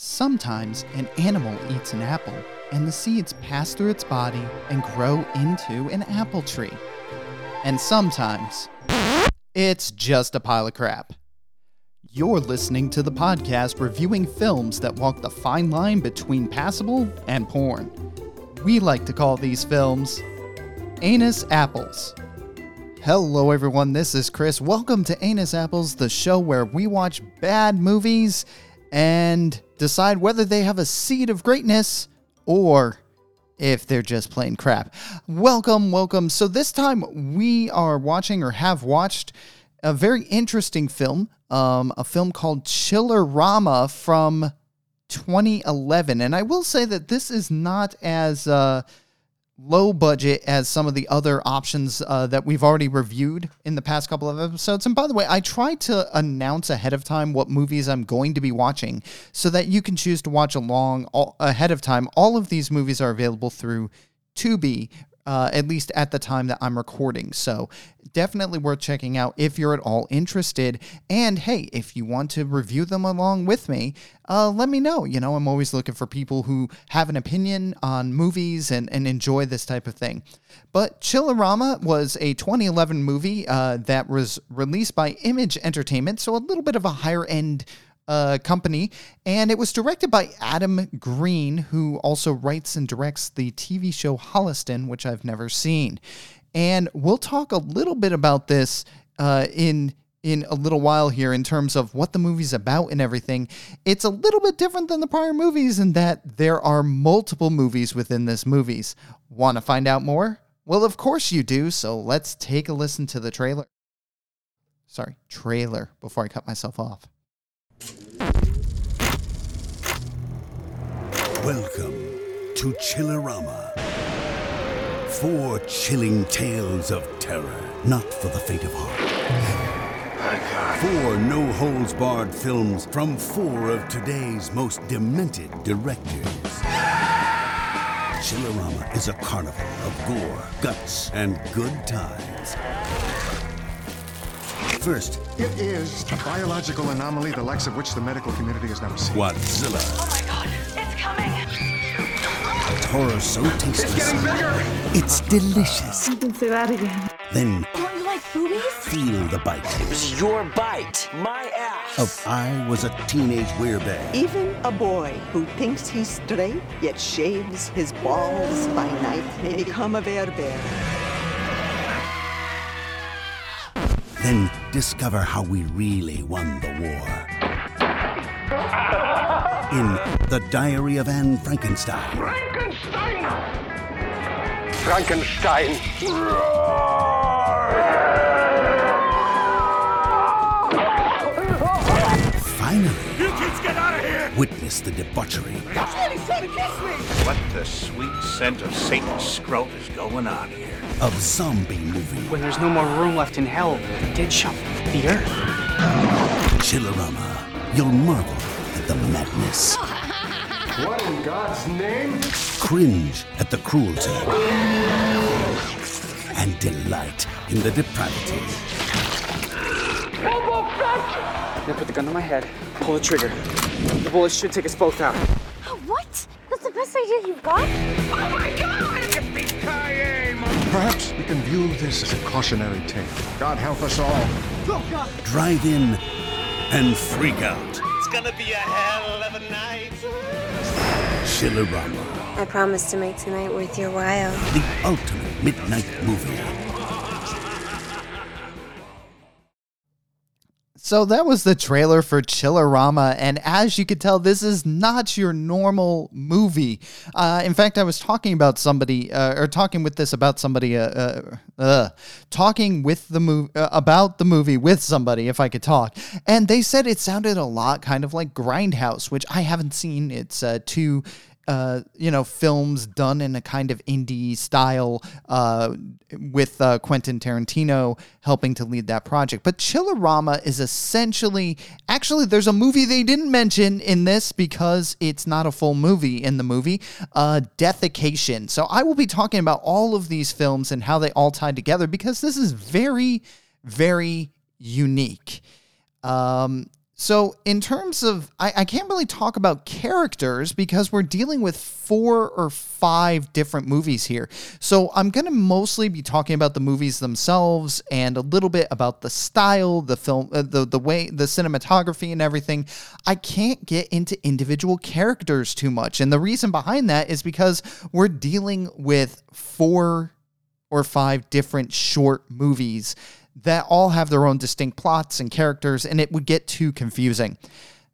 Sometimes an animal eats an apple, and the seeds pass through its body and grow into an apple tree. And sometimes it's just a pile of crap. You're listening to the podcast reviewing films that walk the fine line between passable and porn. We like to call these films Anus Apples. Hello, everyone. This is Chris. Welcome to Anus Apples, the show where we watch bad movies and decide whether they have a seed of greatness or if they're just plain crap. Welcome, welcome. So, this time we are watching or have watched a very interesting film, um, a film called Chillerama from 2011. And I will say that this is not as. Uh, low budget as some of the other options uh, that we've already reviewed in the past couple of episodes. And by the way, I try to announce ahead of time what movies I'm going to be watching so that you can choose to watch along all, ahead of time. All of these movies are available through Tubi uh, at least at the time that I'm recording. So definitely worth checking out if you're at all interested. And hey, if you want to review them along with me, uh, let me know. You know, I'm always looking for people who have an opinion on movies and, and enjoy this type of thing. But Chillerama was a 2011 movie uh, that was released by Image Entertainment, so a little bit of a higher end uh, company, and it was directed by Adam Green, who also writes and directs the TV show Holliston, which I've never seen. And we'll talk a little bit about this uh, in in a little while here in terms of what the movie's about and everything. It's a little bit different than the prior movies in that there are multiple movies within this movies. Want to find out more? Well, of course you do. So let's take a listen to the trailer. Sorry, trailer before I cut myself off. Welcome to Chillerama. Four chilling tales of terror, not for the faint of heart. Four no holds barred films from four of today's most demented directors. Chillerama is a carnival of gore, guts, and good times. First, It is a biological anomaly the likes of which the medical community has never seen. Godzilla. Oh my god, it's coming! Horror so tasteless. It's getting bigger! It's delicious. You can say that again. Then Don't you like boobies? feel the bite It was your bite, my ass. of I was a teenage werebear. Even a boy who thinks he's straight yet shaves his balls by night may become a bear. Then discover how we really won the war. In The Diary of Anne Frankenstein. Frankenstein. Frankenstein! Finally, witness the debauchery What the sweet scent of Satan's scrote is going on here? of zombie movie. When there's no more room left in hell, the dead shall the earth. Chillerama. You'll marvel at the madness. What in God's name? Cringe at the cruelty. And delight in the depravity. Now put the gun to my head, pull the trigger. The bullet should take us both out. What? That's the best idea you've got? Oh my god! Perhaps we can view this as a cautionary tale. God help us all. Drive in and freak out. It's gonna be a hell of a night. Chillerama. I promise to make tonight worth your while. The ultimate midnight movie. So that was the trailer for Chillerama, and as you could tell, this is not your normal movie. Uh, in fact, I was talking about somebody, uh, or talking with this about somebody, uh, uh, uh, talking with the movie uh, about the movie with somebody, if I could talk, and they said it sounded a lot kind of like Grindhouse, which I haven't seen. It's two uh, you know, films done in a kind of indie style uh, with uh, Quentin Tarantino helping to lead that project. But Chillerama is essentially, actually, there's a movie they didn't mention in this because it's not a full movie in the movie, uh, Deathication. So I will be talking about all of these films and how they all tie together because this is very, very unique. Um, So, in terms of, I, I, can't really talk about characters because we're dealing with four or five different movies here. So, I'm going to mostly be talking about the movies themselves and a little bit about the style, the film, uh, the, the way, the cinematography, and everything. I can't get into individual characters too much. And the reason behind that is because we're dealing with four or five different short movies that all have their own distinct plots and characters, and it would get too confusing.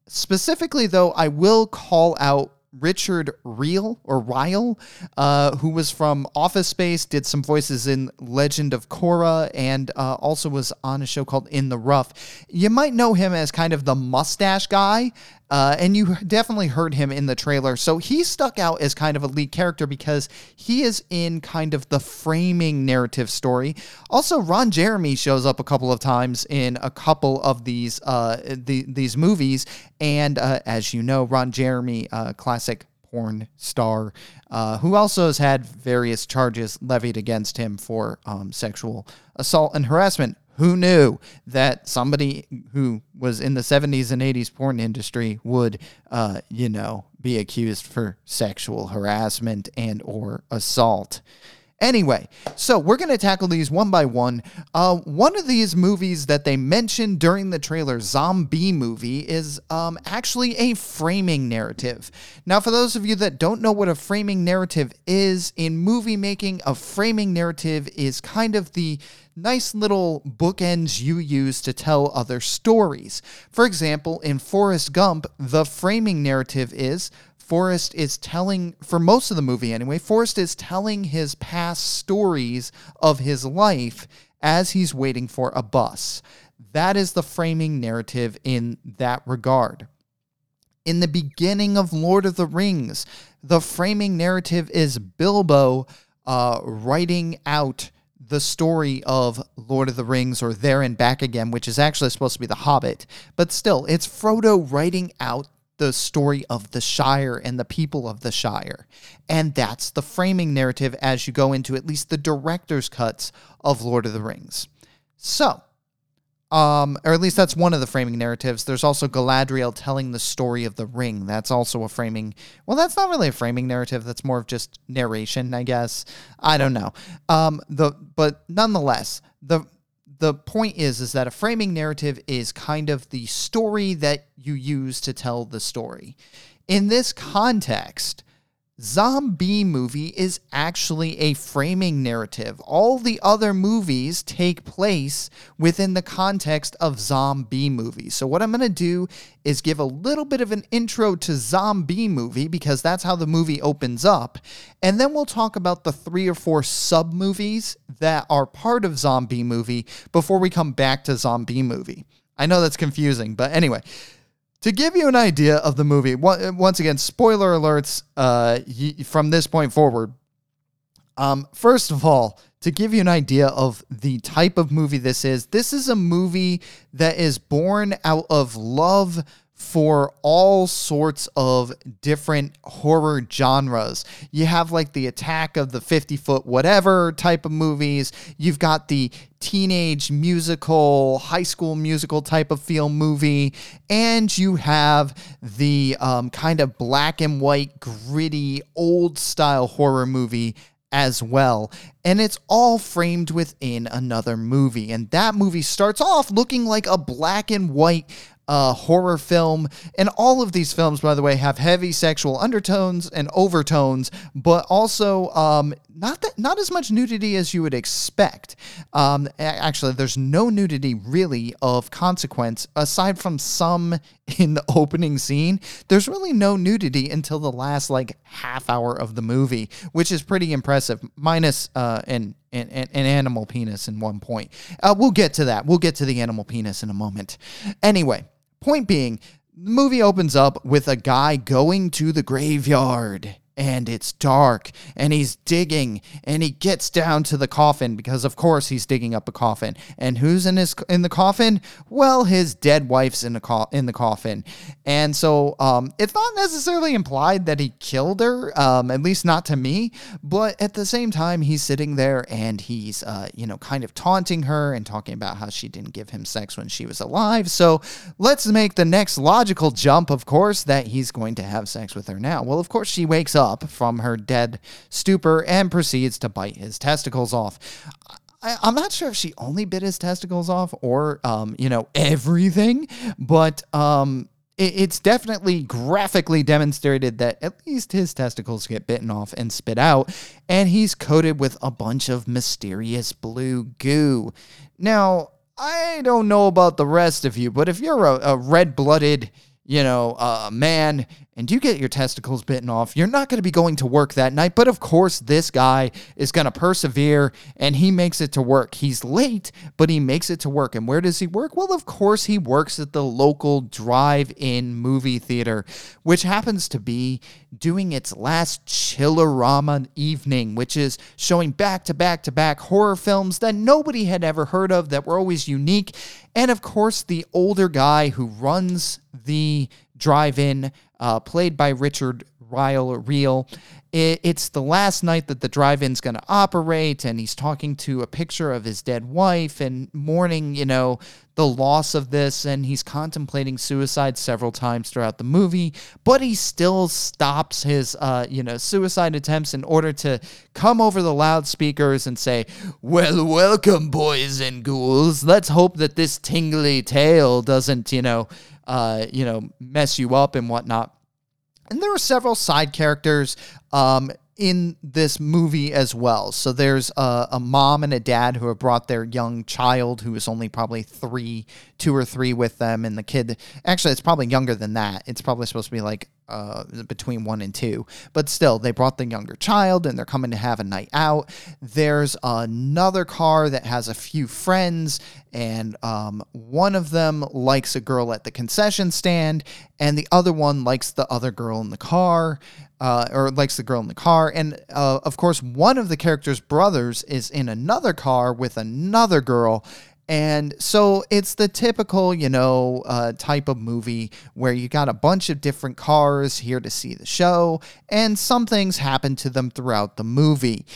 Specifically, though, I will call out Richard Riehl or Ryle, uh, who was from Office Space, did some voices in Legend of Korra, and uh, also was on a show called In the Rough. You might know him as kind of the mustache guy, uh, and you definitely heard him in the trailer. So he stuck out as kind of a lead character because he is in kind of the framing narrative story. Also, Ron Jeremy shows up a couple of times in a couple of these uh, the, these movies, and uh, as you know, Ron Jeremy, uh, classic porn star, uh, who also has had various charges levied against him for um, sexual assault and harassment who knew that somebody who was in the 70s and 80s porn industry would uh, you know be accused for sexual harassment and or assault Anyway, so we're going to tackle these one by one. Uh, one of these movies that they mentioned during the trailer, Zombie Movie, is um, actually a framing narrative. Now, for those of you that don't know what a framing narrative is, in movie making, a framing narrative is kind of the nice little bookends you use to tell other stories. For example, in Forrest Gump, the framing narrative is Forrest is telling, for most of the movie anyway, Forrest is telling his past stories of his life as he's waiting for a bus. That is the framing narrative in that regard. In the beginning of Lord of the Rings, the framing narrative is Bilbo uh, writing out the story of Lord of the Rings or There and Back Again, which is actually supposed to be The Hobbit. But still, it's Frodo writing out the story of the Shire and the people of the Shire. And that's the framing narrative as you go into at least the director's cuts of Lord of the Rings. So, um, or at least that's one of the framing narratives. There's also Galadriel telling the story of the ring. That's also a framing. Well, that's not really a framing narrative. That's more of just narration, I guess. I don't know. Um, the but nonetheless, the the point is is that a framing narrative is kind of the story that you use to tell the story. In this context, Zombie movie is actually a framing narrative. All the other movies take place within the context of zombie movies. So, what I'm going to do is give a little bit of an intro to Zombie movie because that's how the movie opens up. And then we'll talk about the three or four sub movies that are part of Zombie movie before we come back to Zombie movie. I know that's confusing, but anyway. To give you an idea of the movie, once again, spoiler alerts uh, from this point forward. Um, first of all, to give you an idea of the type of movie this is, this is a movie that is born out of love for all sorts of different horror genres. You have like the attack of the 50 foot whatever type of movies. You've got the teenage musical, high school musical type of feel movie. And you have the um, kind of black and white, gritty, old style horror movie as well. And it's all framed within another movie. And that movie starts off looking like a black and white uh, horror film. And all of these films, by the way, have heavy sexual undertones and overtones, but also um, not that not as much nudity as you would expect. Um, actually, there's no nudity really of consequence aside from some in the opening scene. There's really no nudity until the last like half hour of the movie, which is pretty impressive. Minus uh, an an, an, animal penis in one point. Uh, we'll get to that. We'll get to the animal penis in a moment. Anyway, Point being, the movie opens up with a guy going to the graveyard and it's dark and he's digging and he gets down to the coffin because of course he's digging up a coffin. And who's in his in the coffin? Well his dead wife's in the co- in the coffin. And so um, it's not necessarily implied that he killed her um, at least not to me but at the same time he's sitting there and he's uh, you know kind of taunting her and talking about how she didn't give him sex when she was alive. So let's make the next logical jump of course that he's going to have sex with her now. Well of course she wakes up up from her dead stupor and proceeds to bite his testicles off. I, am not sure if she only bit his testicles off or, um, you know, everything, but um, it, it's definitely graphically demonstrated that at least his testicles get bitten off and spit out, and he's coated with a bunch of mysterious blue goo. Now, I don't know about the rest of you, but if you're a, a red blooded, you know, uh, man and you get your testicles bitten off, you're not going to be going to work that night. But of course, this guy is going to persevere and he makes it to work. He's late, but he makes it to work. And where does he work? Well, of course, he works at the local drive in movie theater, which happens to be doing its last Chillerama evening, which is showing back to back to back horror films that nobody had ever heard of that were always unique. And of course, the older guy who runs the drive in, uh, played by Richard Ryle Riehl. It's the last night that the drive in's going to operate, and he's talking to a picture of his dead wife and mourning, you know, the loss of this. And he's contemplating suicide several times throughout the movie, but he still stops his, uh, you know, suicide attempts in order to come over the loudspeakers and say, Well, welcome, boys and ghouls. Let's hope that this tingly tale doesn't, you know, uh, you know, mess you up and whatnot. And there are several side characters um, in this movie as well. So there's a, a, mom and a dad who have brought their young child who is only probably three, two or three with them. And the kid, actually, it's probably younger than that. It's probably supposed to be like uh, between one and two. But still, they brought the younger child and they're coming to have a night out. There's another car that has a few friends, and um, one of them likes a girl at the concession stand, and the other one likes the other girl in the car. Uh, or likes the girl in the car. And uh, of course, one of the character's brothers is in another car with another girl and so it's the typical, you know, uh, type of movie where you got a bunch of different cars here to see the show, and some things happen to them throughout the movie.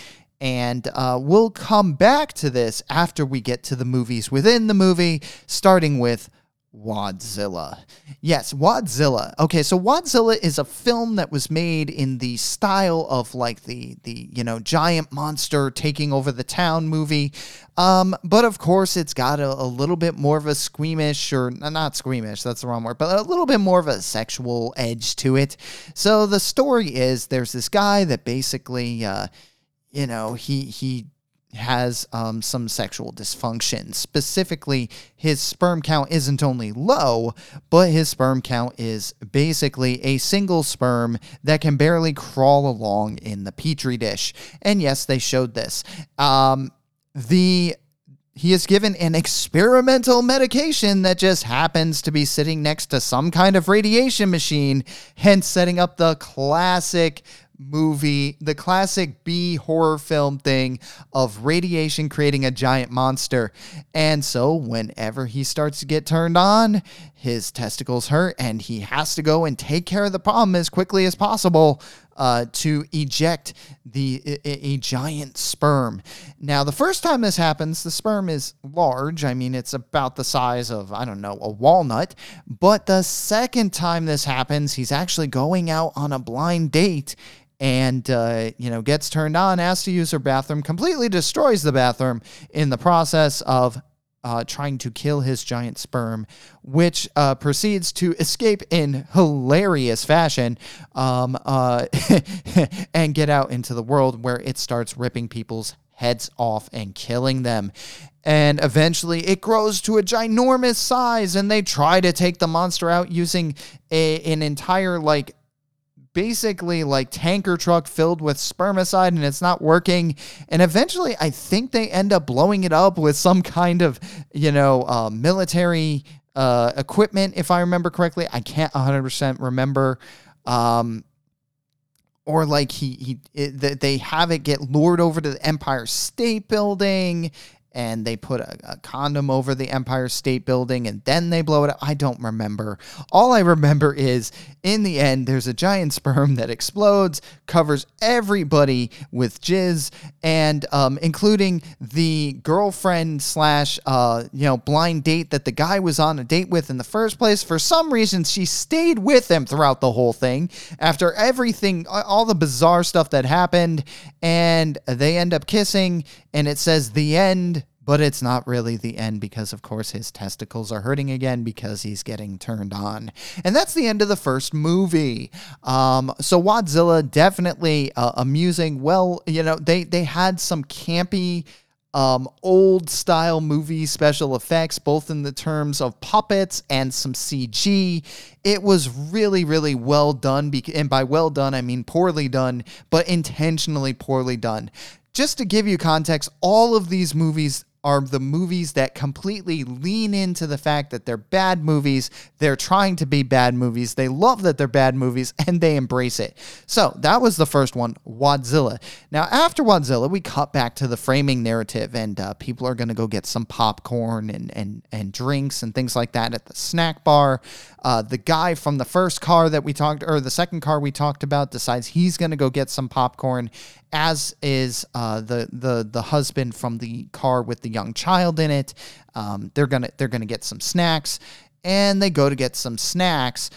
And uh, we'll come back to this after we get to the movies within the movie, starting with Wadzilla. Yes, Wadzilla. Okay, so Wadzilla is a film that was made in the style of like the the you know giant monster taking over the town movie. Um, but of course, it's got a, a little bit more of a squeamish or not squeamish, that's the wrong word, but a little bit more of a sexual edge to it. So the story is there's this guy that basically uh, you know, he he has um, some sexual dysfunction. Specifically, his sperm count isn't only low, but his sperm count is basically a single sperm that can barely crawl along in the petri dish. And yes, they showed this. Um, the he is given an experimental medication that just happens to be sitting next to some kind of radiation machine, hence setting up the classic movie, the classic B horror film thing of radiation creating a giant monster. And so, whenever he starts to get turned on, his testicles hurt and he has to go and take care of the problem as quickly as possible. Uh, to eject the a, a, giant sperm. Now, the first time this happens, the sperm is large. I mean, it's about the size of I don't know a walnut. But the second time this happens, he's actually going out on a blind date and uh, you know gets turned on, asks to use her bathroom, completely destroys the bathroom in the process of uh, trying to kill his giant sperm, which uh, proceeds to escape in hilarious fashion um, uh, and get out into the world where it starts ripping people's heads off and killing them. And eventually it grows to a ginormous size, and they try to take the monster out using a, an entire, like, basically like tanker truck filled with spermicide and it's not working. And eventually, I think they end up blowing it up with some kind of, you know, uh, military uh, equipment, if I remember correctly. I can't 100% remember. Um, or like he he it, they have it get lured over to the Empire State Building and they put a, a, condom over the Empire State Building and then they blow it up. I don't remember. All I remember is in the end, there's a giant sperm that explodes, covers everybody with jizz, and um, including the girlfriend slash uh, you know blind date that the guy was on a date with in the first place. For some reason, she stayed with him throughout the whole thing after everything, all the bizarre stuff that happened, and they end up kissing, and it says the end but it's not really the end because, of course, his testicles are hurting again because he's getting turned on. And that's the end of the first movie. Um, so Wadzilla definitely uh, amusing. Well, you know, they they had some campy. Um, old style movie special effects, both in the terms of puppets and some CG. It was really, really well done. And by well done, I mean poorly done, but intentionally poorly done just to give you context, all of these movies are the movies that completely lean into the fact that they're bad movies. They're trying to be bad movies. They love that they're bad movies and they embrace it. So that was the first one, Wadzilla. Now, after Wadzilla, we cut back to the framing narrative, and uh, people are going to go get some popcorn and, and, and drinks and things like that at the snack bar. Uh, the guy from the first car that we talked, or the second car we talked about, decides he's going to go get some popcorn as is uh, the the the husband from the car with the young child in it. Um, they're gonna they're gonna get some snacks, and they go to get some snacks.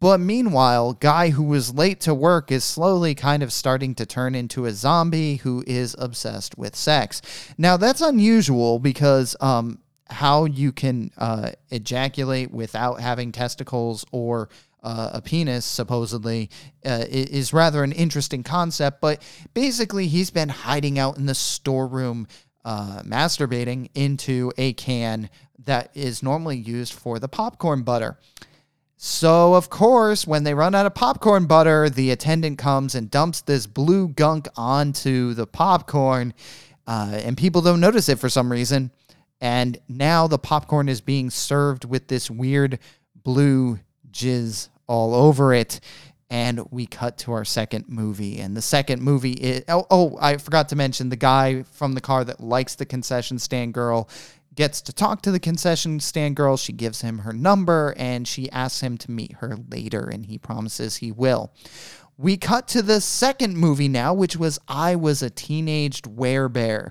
But meanwhile, guy who was late to work is slowly kind of starting to turn into a zombie who is obsessed with sex. Now that's unusual because um, how you can uh, ejaculate without having testicles or uh, a penis, supposedly, uh, is rather an interesting concept. But basically, he's been hiding out in the storeroom, uh, masturbating into a can that is normally used for the popcorn butter. So, of course, when they run out of popcorn butter, the attendant comes and dumps this blue gunk onto the popcorn, uh, and people don't notice it for some reason. And now the popcorn is being served with this weird blue jizz all over it. And we cut to our second movie. And the second movie is oh, oh, I forgot to mention the guy from the car that likes the concession stand girl gets to talk to the concession stand girl. She gives him her number and she asks him to meet her later, and he promises he will. We cut to the second movie now, which was I Was a Teenaged Werebear.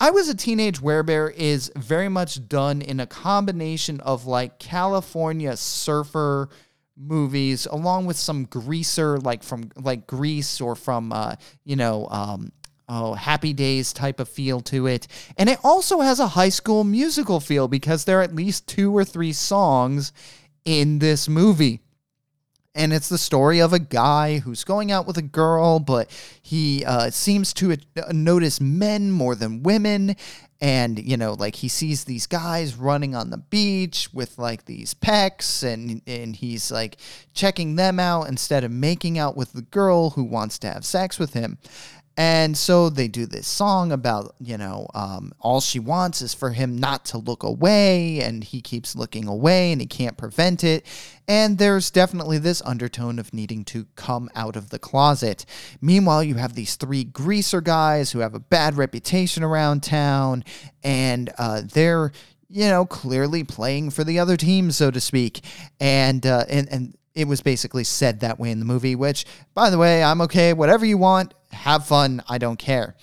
I Was a Teenage Werebear is very much done in a combination of like California surfer movies along with some greaser like from like Grease or from uh, you know um, oh Happy Days type of feel to it. And it also has a high school musical feel because there are at least two or three songs in this movie. And it's the story of a guy who's going out with a girl, but he uh, seems to uh, notice men more than women and you know like he sees these guys running on the beach with like these pecs and and he's like checking them out instead of making out with the girl who wants to have sex with him and so they do this song about, you know, um, all she wants is for him not to look away, and he keeps looking away and he can't prevent it. And there's definitely this undertone of needing to come out of the closet. Meanwhile, you have these three greaser guys who have a bad reputation around town, and uh, they're, you know, clearly playing for the other team, so to speak. And, uh, and, and, it was basically said that way in the movie, which, by the way, I'm okay. Whatever you want, have fun. I don't care.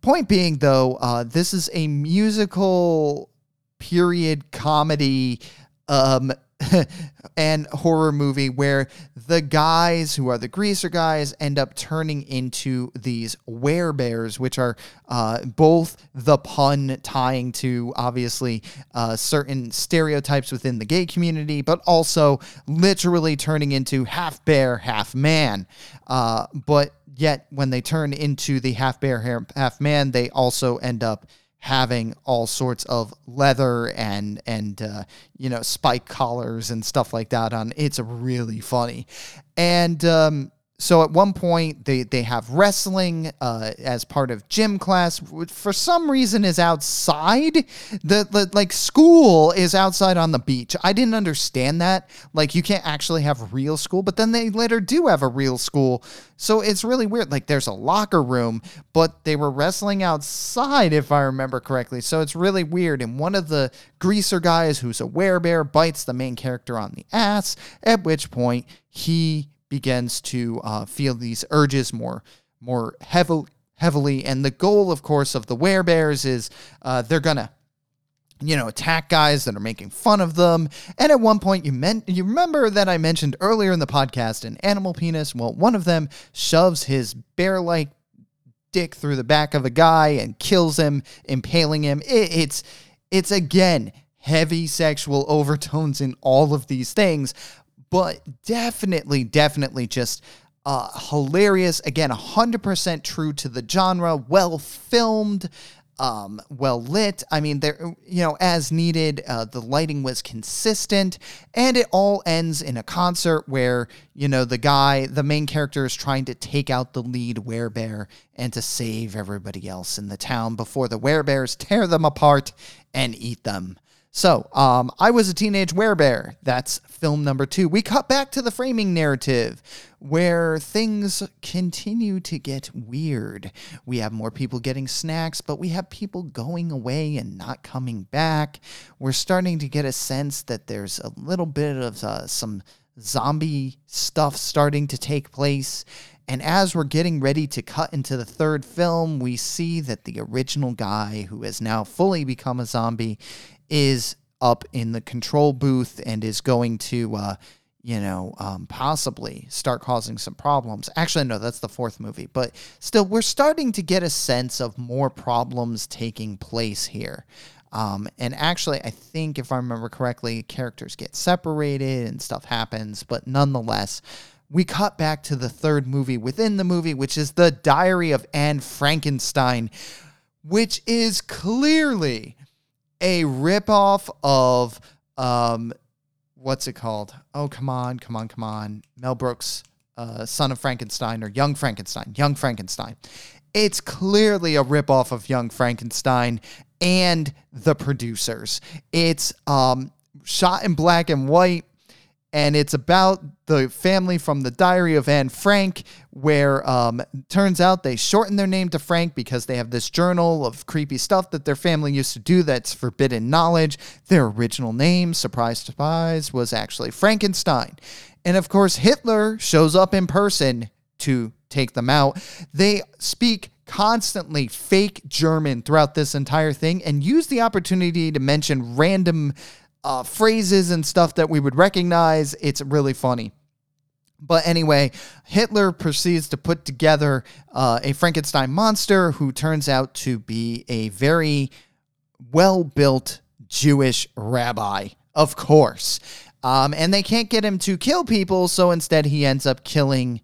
Point being, though, uh, this is a musical period comedy um, and horror movie where the guys who are the greaser guys end up turning into these werebears, which are uh, both the pun tying to obviously uh, certain stereotypes within the gay community, but also literally turning into half bear, half man. Uh, but yet, when they turn into the half bear, half man, they also end up having all sorts of leather and and uh, you know spike collars and stuff like that on. It's really funny, and um, so at one point they they have wrestling uh, as part of gym class which for some reason is outside the, the like school is outside on the beach. I didn't understand that. Like you can't actually have real school but then they later do have a real school. So it's really weird. Like there's a locker room but they were wrestling outside if i remember correctly. So it's really weird. And one of the greaser guys who's a werebear bites the main character on the ass at which point he begins to uh, feel these urges more more heavily heavily. And the goal of course of the werebears is uh, they're gonna you know attack guys that are making fun of them. And at one point you meant you remember that i mentioned earlier in the podcast an animal penis well one of them shoves his bear like dick through the back of a guy and kills him impaling him. It, it's it's again heavy sexual overtones in all of these things but definitely, definitely just uh, hilarious. Again, 100% true to the genre, well filmed. Um, well lit. I mean, there, you know, as needed. Uh, the lighting was consistent, and it all ends in a concert where you know the guy, the main character, is trying to take out the lead werebear and to save everybody else in the town before the werebears tear them apart and eat them. So, um, I was a teenage werebear. That's film number two. We cut back to the framing narrative where things continue to get weird. We have more people getting snacks, but we have people going away and not coming back. We're starting to get a sense that there's a little bit of uh, some zombie stuff starting to take place. And as we're getting ready to cut into the third film, we see that the original guy, who has now fully become a zombie, is up in the control booth and is going to, uh, you know, um, possibly start causing some problems. Actually, no, that's the fourth movie, but still, we're starting to get a sense of more problems taking place here. Um, and actually, I think if I remember correctly, characters get separated and stuff happens, but nonetheless, we cut back to the third movie within the movie, which is The Diary of Anne Frankenstein, which is clearly a ripoff of um, what's it called? Oh, come on, come on, come on. Mel Brooks, uh, Son of Frankenstein or Young Frankenstein, Young Frankenstein. It's clearly a ripoff of Young Frankenstein and the producers. It's um, shot in black and white and it's about the family from the diary of Anne Frank, where um, turns out they shorten their name to Frank because they have this journal of creepy stuff that their family used to do that's forbidden knowledge. Their original name, surprise, surprise, was actually Frankenstein. And of course, Hitler shows up in person to take them out. They speak constantly fake German throughout this entire thing and use the opportunity to mention random uh, phrases and stuff that we would recognize. It's really funny. But anyway, Hitler proceeds to put together uh, a Frankenstein monster who turns out to be a very well built Jewish rabbi, of course. Um, and they can't get him to kill people, so instead he ends up killing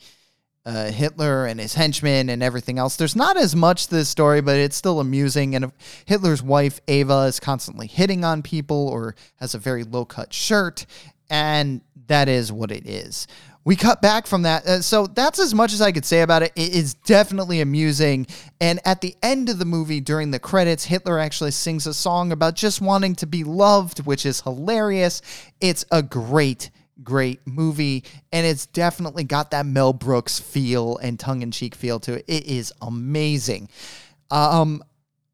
uh, Hitler and his henchmen and everything else. There's not as much to this story, but it's still amusing. And Hitler's wife, Eva, is constantly hitting on people or has a very low cut shirt. And that is what it is. We cut back from that. Uh, so that's as much as I could say about it. It is definitely amusing. And at the end of the movie, during the credits, Hitler actually sings a song about just wanting to be loved, which is hilarious. It's a great great movie and it's definitely got that Mel Brooks feel and tongue-in-cheek feel to it. It is amazing. Um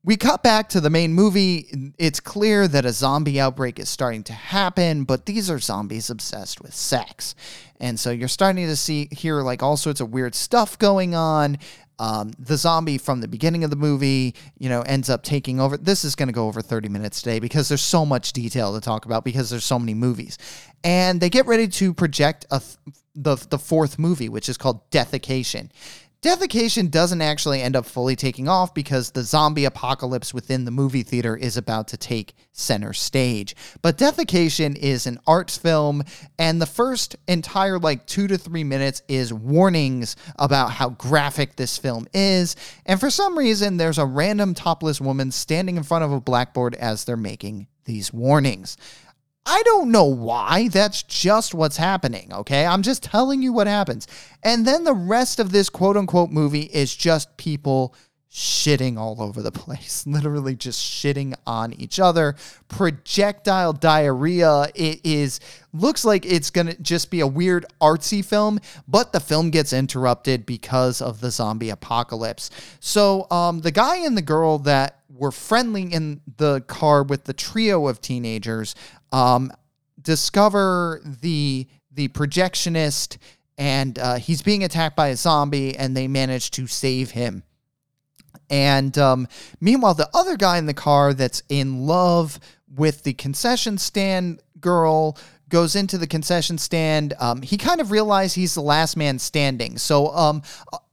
we cut back to the main movie. It's clear that a zombie outbreak is starting to happen, but these are zombies obsessed with sex. And so you're starting to see here like all sorts of weird stuff going on. Um, the zombie from the beginning of the movie, you know, ends up taking over. This is going to go over 30 minutes today because there's so much detail to talk about because there's so many movies. And they get ready to project a th- the the fourth movie, which is called Deathication. Deathication doesn't actually end up fully taking off because the zombie apocalypse within the movie theater is about to take center stage. But Deathication is an arts film, and the first entire like two to three minutes is warnings about how graphic this film is. And for some reason, there's a random topless woman standing in front of a blackboard as they're making these warnings. I don't know why. That's just what's happening, okay? I'm just telling you what happens. And then the rest of this quote unquote movie is just people shitting all over the place, literally just shitting on each other. Projectile diarrhea. It is looks like it's going to just be a weird artsy film, but the film gets interrupted because of the zombie apocalypse. So, um the guy and the girl that were friendly in the car with the trio of teenagers um discover the the projectionist and uh, he's being attacked by a zombie and they manage to save him and um, meanwhile, the other guy in the car that's in love with the concession stand girl goes into the concession stand. Um, he kind of realizes he's the last man standing. So um,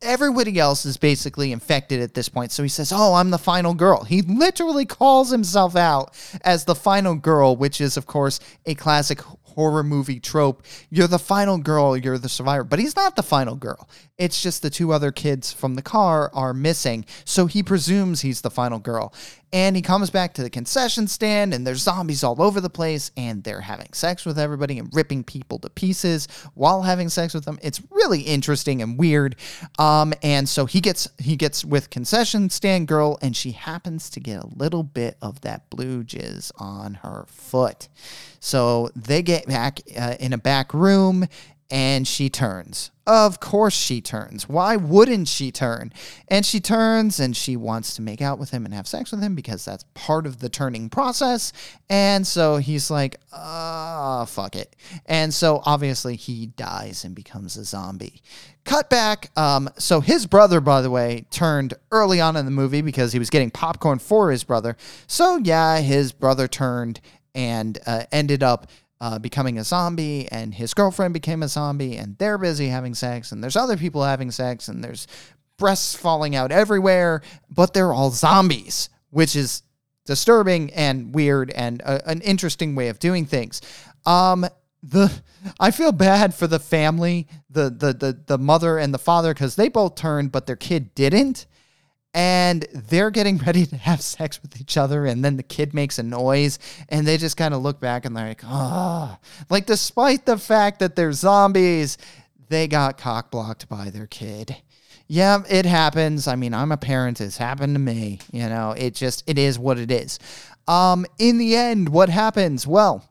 everybody else is basically infected at this point. So he says, Oh, I'm the final girl. He literally calls himself out as the final girl, which is, of course, a classic horror movie trope. You're the final girl, you're the survivor. But he's not the final girl. It's just the two other kids from the car are missing. So he presumes he's the final girl. And he comes back to the concession stand, and there's zombies all over the place, and they're having sex with everybody and ripping people to pieces while having sex with them. It's really interesting and weird. Um, and so he gets he gets with concession stand girl, and she happens to get a little bit of that blue jizz on her foot. So they get back uh, in a back room, and she turns. Of course she turns. Why wouldn't she turn? And she turns and she wants to make out with him and have sex with him because that's part of the turning process. And so he's like, ah, fuck it. And so obviously he dies and becomes a zombie. Cut back. Um, so his brother, by the way, turned early on in the movie because he was getting popcorn for his brother. So yeah, his brother turned and uh, ended up uh, becoming a zombie, and his girlfriend became a zombie, and they're busy having sex, and there's other people having sex, and there's breasts falling out everywhere, but they're all zombies, which is disturbing and weird and a, an interesting way of doing things. Um, the I feel bad for the family, the the the, the mother and the father, because they both turned, but their kid didn't and they're getting ready to have sex with each other and then the kid makes a noise and they just kind of look back and they're like oh like despite the fact that they're zombies they got cock blocked by their kid. Yeah it happens. I mean i'm a parent. It's happened to me you know? It just it is what it is. Um in the end what happens? Well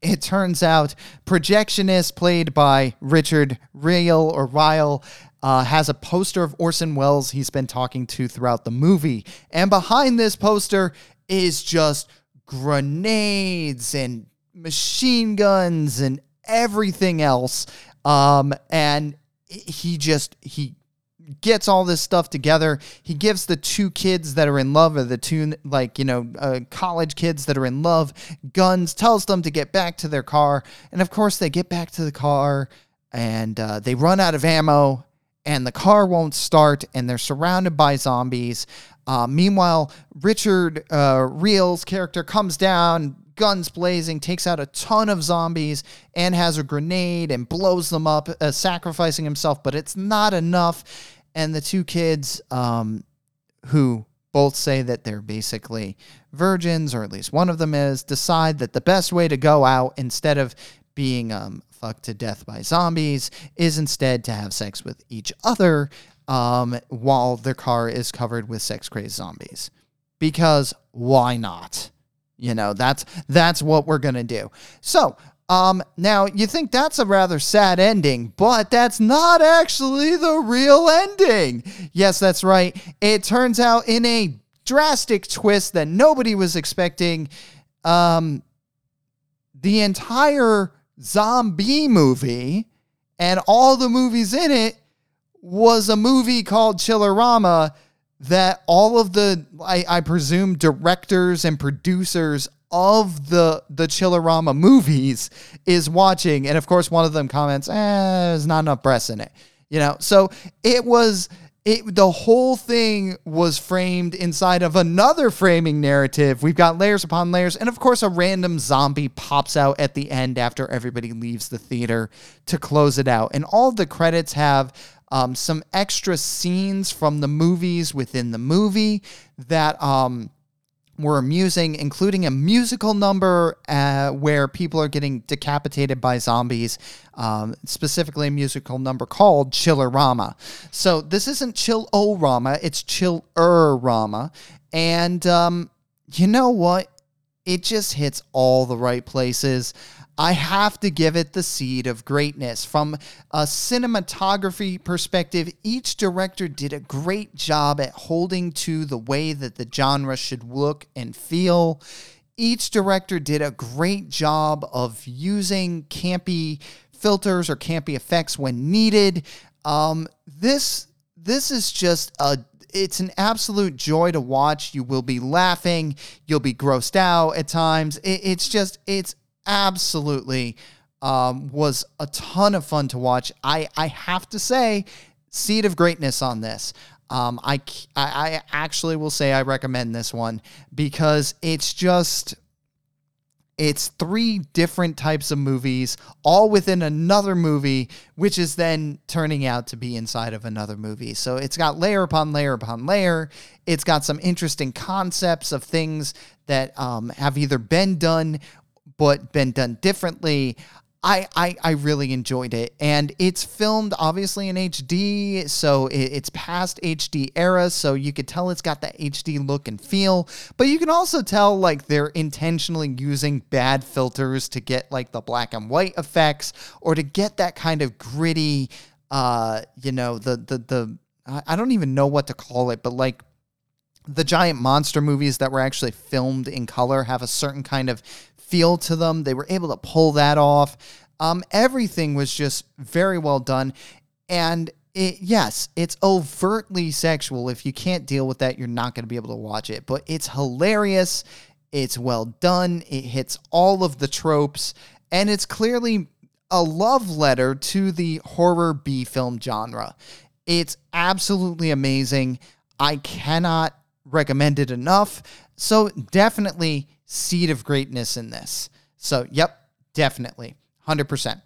it turns out projectionist played by richard Riehl or ryle uh, has a poster of Orson Welles he's been talking to throughout the movie. And behind this poster is just grenades and machine guns and everything else. Um, and he just, he gets all this stuff together. He gives the two kids that are in love, or the two, like, you know, uh, college kids that are in love, guns, tells them to get back to their car. And of course, they get back to the car and uh, they run out of ammo and the car won't start, and they're surrounded by zombies. Uh, meanwhile, Richard uh, Riehl's character comes down, guns blazing, takes out a ton of zombies, and has a grenade and blows them up, uh, sacrificing himself. But it's not enough. And the two kids, um, who both say that they're basically virgins, or at least one of them is, decide that the best way to go out instead of being um, fucked to death by zombies is instead to have sex with each other um, while their car is covered with sex crazed zombies. Because why not? You know, that's that's what we're gonna do. So um, now you think that's a rather sad ending, but that's not actually the real ending. Yes, that's right. It turns out in a drastic twist that nobody was expecting, um, the entire zombie movie, and all the movies in it was a movie called Chillerama that all of the I, I presume directors and producers of the the Chillerama movies is watching, and of course one of them comments, "Eh, there's not enough breasts in it," you know. So it was it the whole thing was framed inside of another framing narrative. We've got layers upon layers, and of course, a random zombie pops out at the end after everybody leaves the theater to close it out. And all the credits have um, some extra scenes from the movies within the movie that um, were amusing, including a musical number uh, where people are getting decapitated by zombies, um, specifically a musical number called Chillerama. So this isn't Chill-O-Rama, it's Chill-Er-Rama. And um, you know what? It just hits all the right places. I have to give it the seed of greatness. From a cinematography perspective, each director did a great job at holding to the way that the genre should look and feel. Each director did a great job of using campy filters or campy effects when needed. Um, this this is just a it's an absolute joy to watch. You will be laughing, you'll be grossed out at times. It, it's just it's absolutely um, was a ton of fun to watch. I, I have to say, seed of greatness on this. Um, I, I actually will say I recommend this one because it's just it's three different types of movies all within another movie which is then turning out to be inside of another movie so it's got layer upon layer upon layer it's got some interesting concepts of things that um, have either been done but been done differently. I, I, I really enjoyed it. And it's filmed obviously in HD, so it, it's past HD era, so you could tell it's got that HD look and feel. But you can also tell like they're intentionally using bad filters to get like the black and white effects or to get that kind of gritty, uh, you know, the the the I don't even know what to call it, but like the giant monster movies that were actually filmed in color have a certain kind of feel to them. They were able to pull that off. Um, everything was just very well done. And it, yes, it's overtly sexual. If you can't deal with that, you're not going to be able to watch it. But it's hilarious. It's well done. It hits all of the tropes. And it's clearly a love letter to the horror B film genre. It's absolutely amazing. I cannot recommend it enough. So definitely seed of greatness in this. So, yep, definitely. 100%.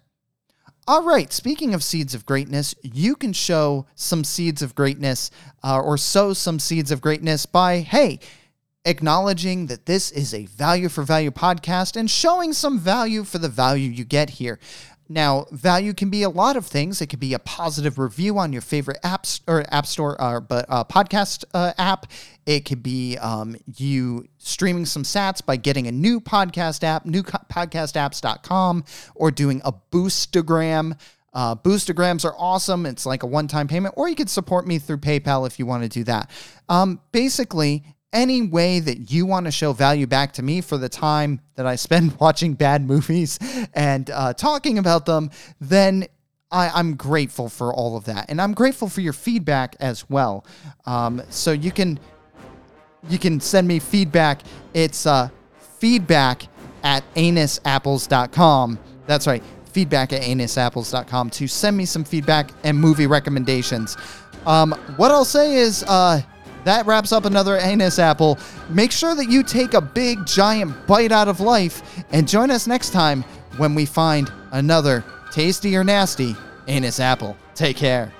All right, speaking of seeds of greatness, you can show some seeds of greatness uh, or sow some seeds of greatness by, hey, acknowledging that this is a value for value podcast and showing some value for the value you get here. Now, value can be a lot of things. It could be a positive review on your favorite apps or app store, uh, but uh, podcast uh, app. It could be um, you streaming some sats by getting a new podcast app, newpodcastapps.com, or doing a boostagram. Uh, Boostagrams are awesome. It's like a one time payment, or you could support me through PayPal if you want to do that. Um, basically, any way that you want to show value back to me for the time that I spend watching bad movies and uh, talking about them, then I, am grateful for all of that, and I'm grateful for your feedback as well. Um, so you can you can send me feedback. It's uh, feedback at anusapples.com. That's right, feedback at anusapples.com to send me some feedback and movie recommendations. Um, what I'll say is. Uh, that wraps up another Anus Apple. Make sure that you take a big, giant bite out of life and join us next time when we find another tasty or nasty Anus Apple. Take care.